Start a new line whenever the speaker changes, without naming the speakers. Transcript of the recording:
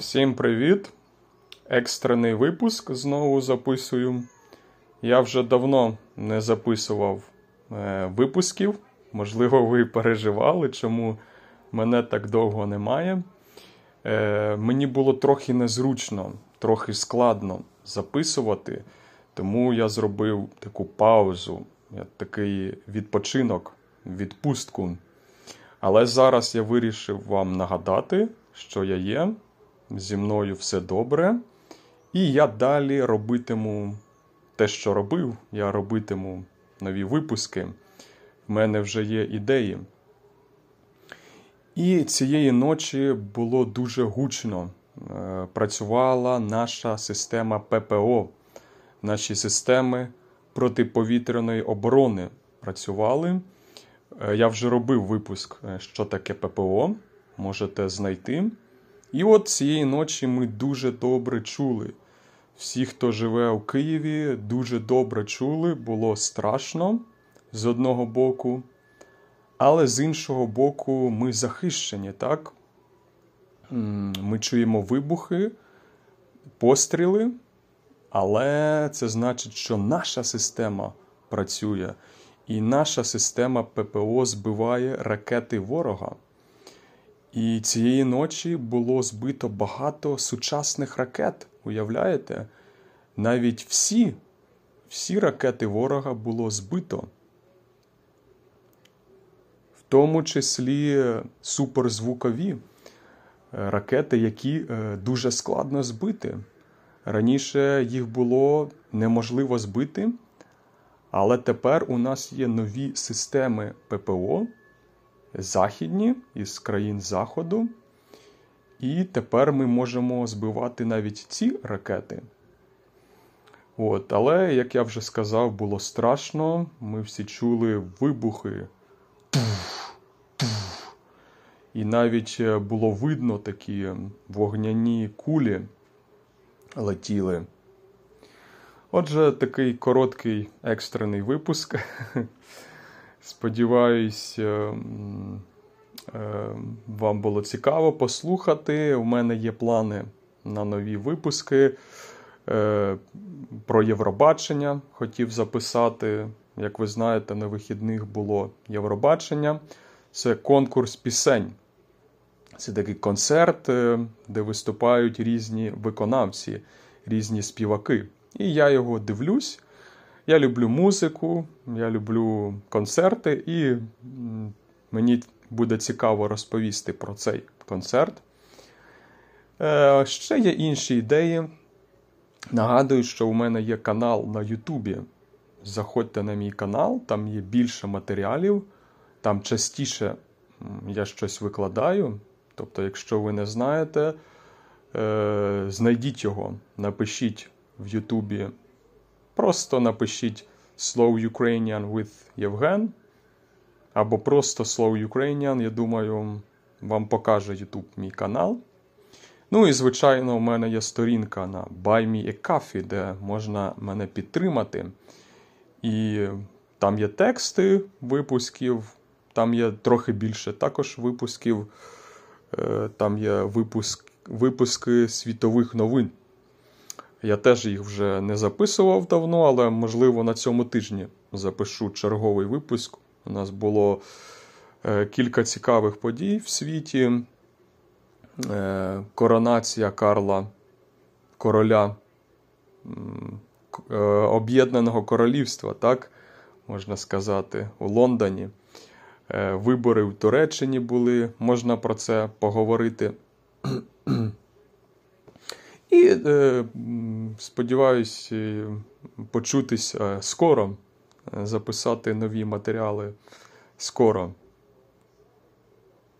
Всім привіт! Екстрений випуск знову записую. Я вже давно не записував е, випусків. Можливо, ви переживали, чому мене так довго немає. Е, мені було трохи незручно, трохи складно записувати, тому я зробив таку паузу, такий відпочинок, відпустку. Але зараз я вирішив вам нагадати, що я є зі мною все добре. І я далі робитиму те, що робив. Я робитиму нові випуски. В мене вже є ідеї. І цієї ночі було дуже гучно. Е, працювала наша система ППО, наші системи протиповітряної оборони працювали. Е, я вже робив випуск, е, що таке ППО. Можете знайти. І от цієї ночі ми дуже добре чули. Всі, хто живе у Києві, дуже добре чули, було страшно з одного боку, але з іншого боку, ми захищені, так? Ми чуємо вибухи, постріли, але це значить, що наша система працює, і наша система ППО збиває ракети ворога. І цієї ночі було збито багато сучасних ракет. Уявляєте? Навіть всі, всі ракети ворога було збито. В тому числі суперзвукові е, ракети, які е, дуже складно збити. Раніше їх було неможливо збити, але тепер у нас є нові системи ППО західні із країн Заходу. І тепер ми можемо збивати навіть ці ракети. От, Але, як я вже сказав, було страшно. Ми всі чули вибухи. І навіть е, було видно такі вогняні кулі летіли. Отже, такий короткий екстрений випуск. Сподіваюсь, е, е, вам було цікаво послухати. У мене є плани на нові випуски е, про Євробачення. Хотів записати. Як ви знаєте, на вихідних було Євробачення. Це конкурс пісень. Це такий концерт, де виступають різні виконавці, різні співаки. І я його дивлюсь. Я люблю музику, я люблю концерти, і мені буде цікаво розповісти про цей концерт. Е, ще є інші ідеї. Нагадую, що у мене є канал на Ютубі. Заходьте на мій канал, там є більше матеріалів, там частіше я щось викладаю. Тобто, якщо ви не знаєте, е, знайдіть його, напишіть в Ютубі Просто напишіть Slow Ukrainian with Євген. Або просто Slow Ukrainian. Я думаю, вам покаже YouTube мій канал. Ну і, звичайно, у мене є сторінка на Buy Me a Coffee, де можна мене підтримати. І там є тексти випусків, там є трохи більше також випусків. Е, там є випуск, випуски світових новин. Я теж їх вже не записував давно, але можливо на цьому тижні запишу черговий випуск. У нас було е, кілька цікавих подій в світі. Е, коронація Карла Короля е, Об'єднаного Королівства, так можна сказати, у Лондоні. Вибори в Туреччині були, можна про це поговорити. І е, сподіваюсь е, почутись скоро, записати нові матеріали скоро.